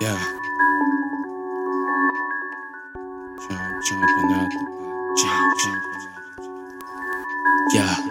Yeah. Jump, jumping out the. Jump, jumping out yeah.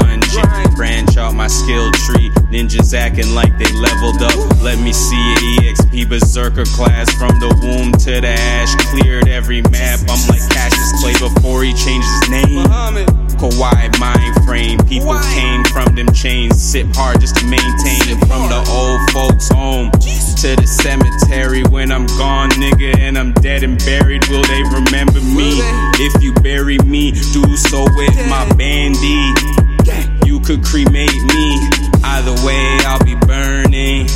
Hard in branch out my skill tree. Ninjas acting like they leveled up. Let me see it, EXP Berserker class from the womb to the ash. Cleared every map. I'm like Cassius Clay before he changed his name. Kawhi mind frame. People came from them chains. Sip hard just to maintain. It. From the old folks' home to the cemetery. When I'm gone, nigga, and I'm dead and buried, will they remember me? If you bury me, do so with my bandy could cremate me. Either way, I'll be burning.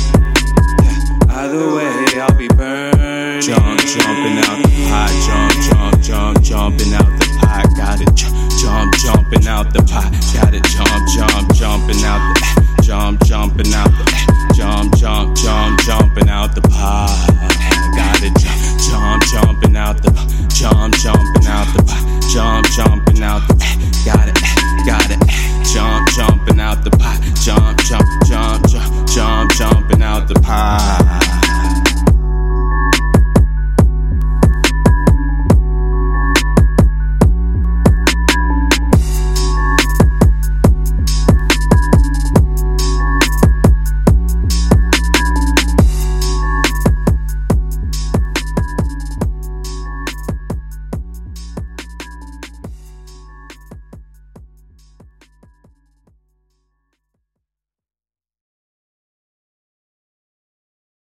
Either way, I'll be burning. Jump, jumping out the pot. Jump, jump, jump, jumping out the pot. Gotta jump, jump, jumping out the pot. Gotta jump, jump, jumping out the jump, jumping out.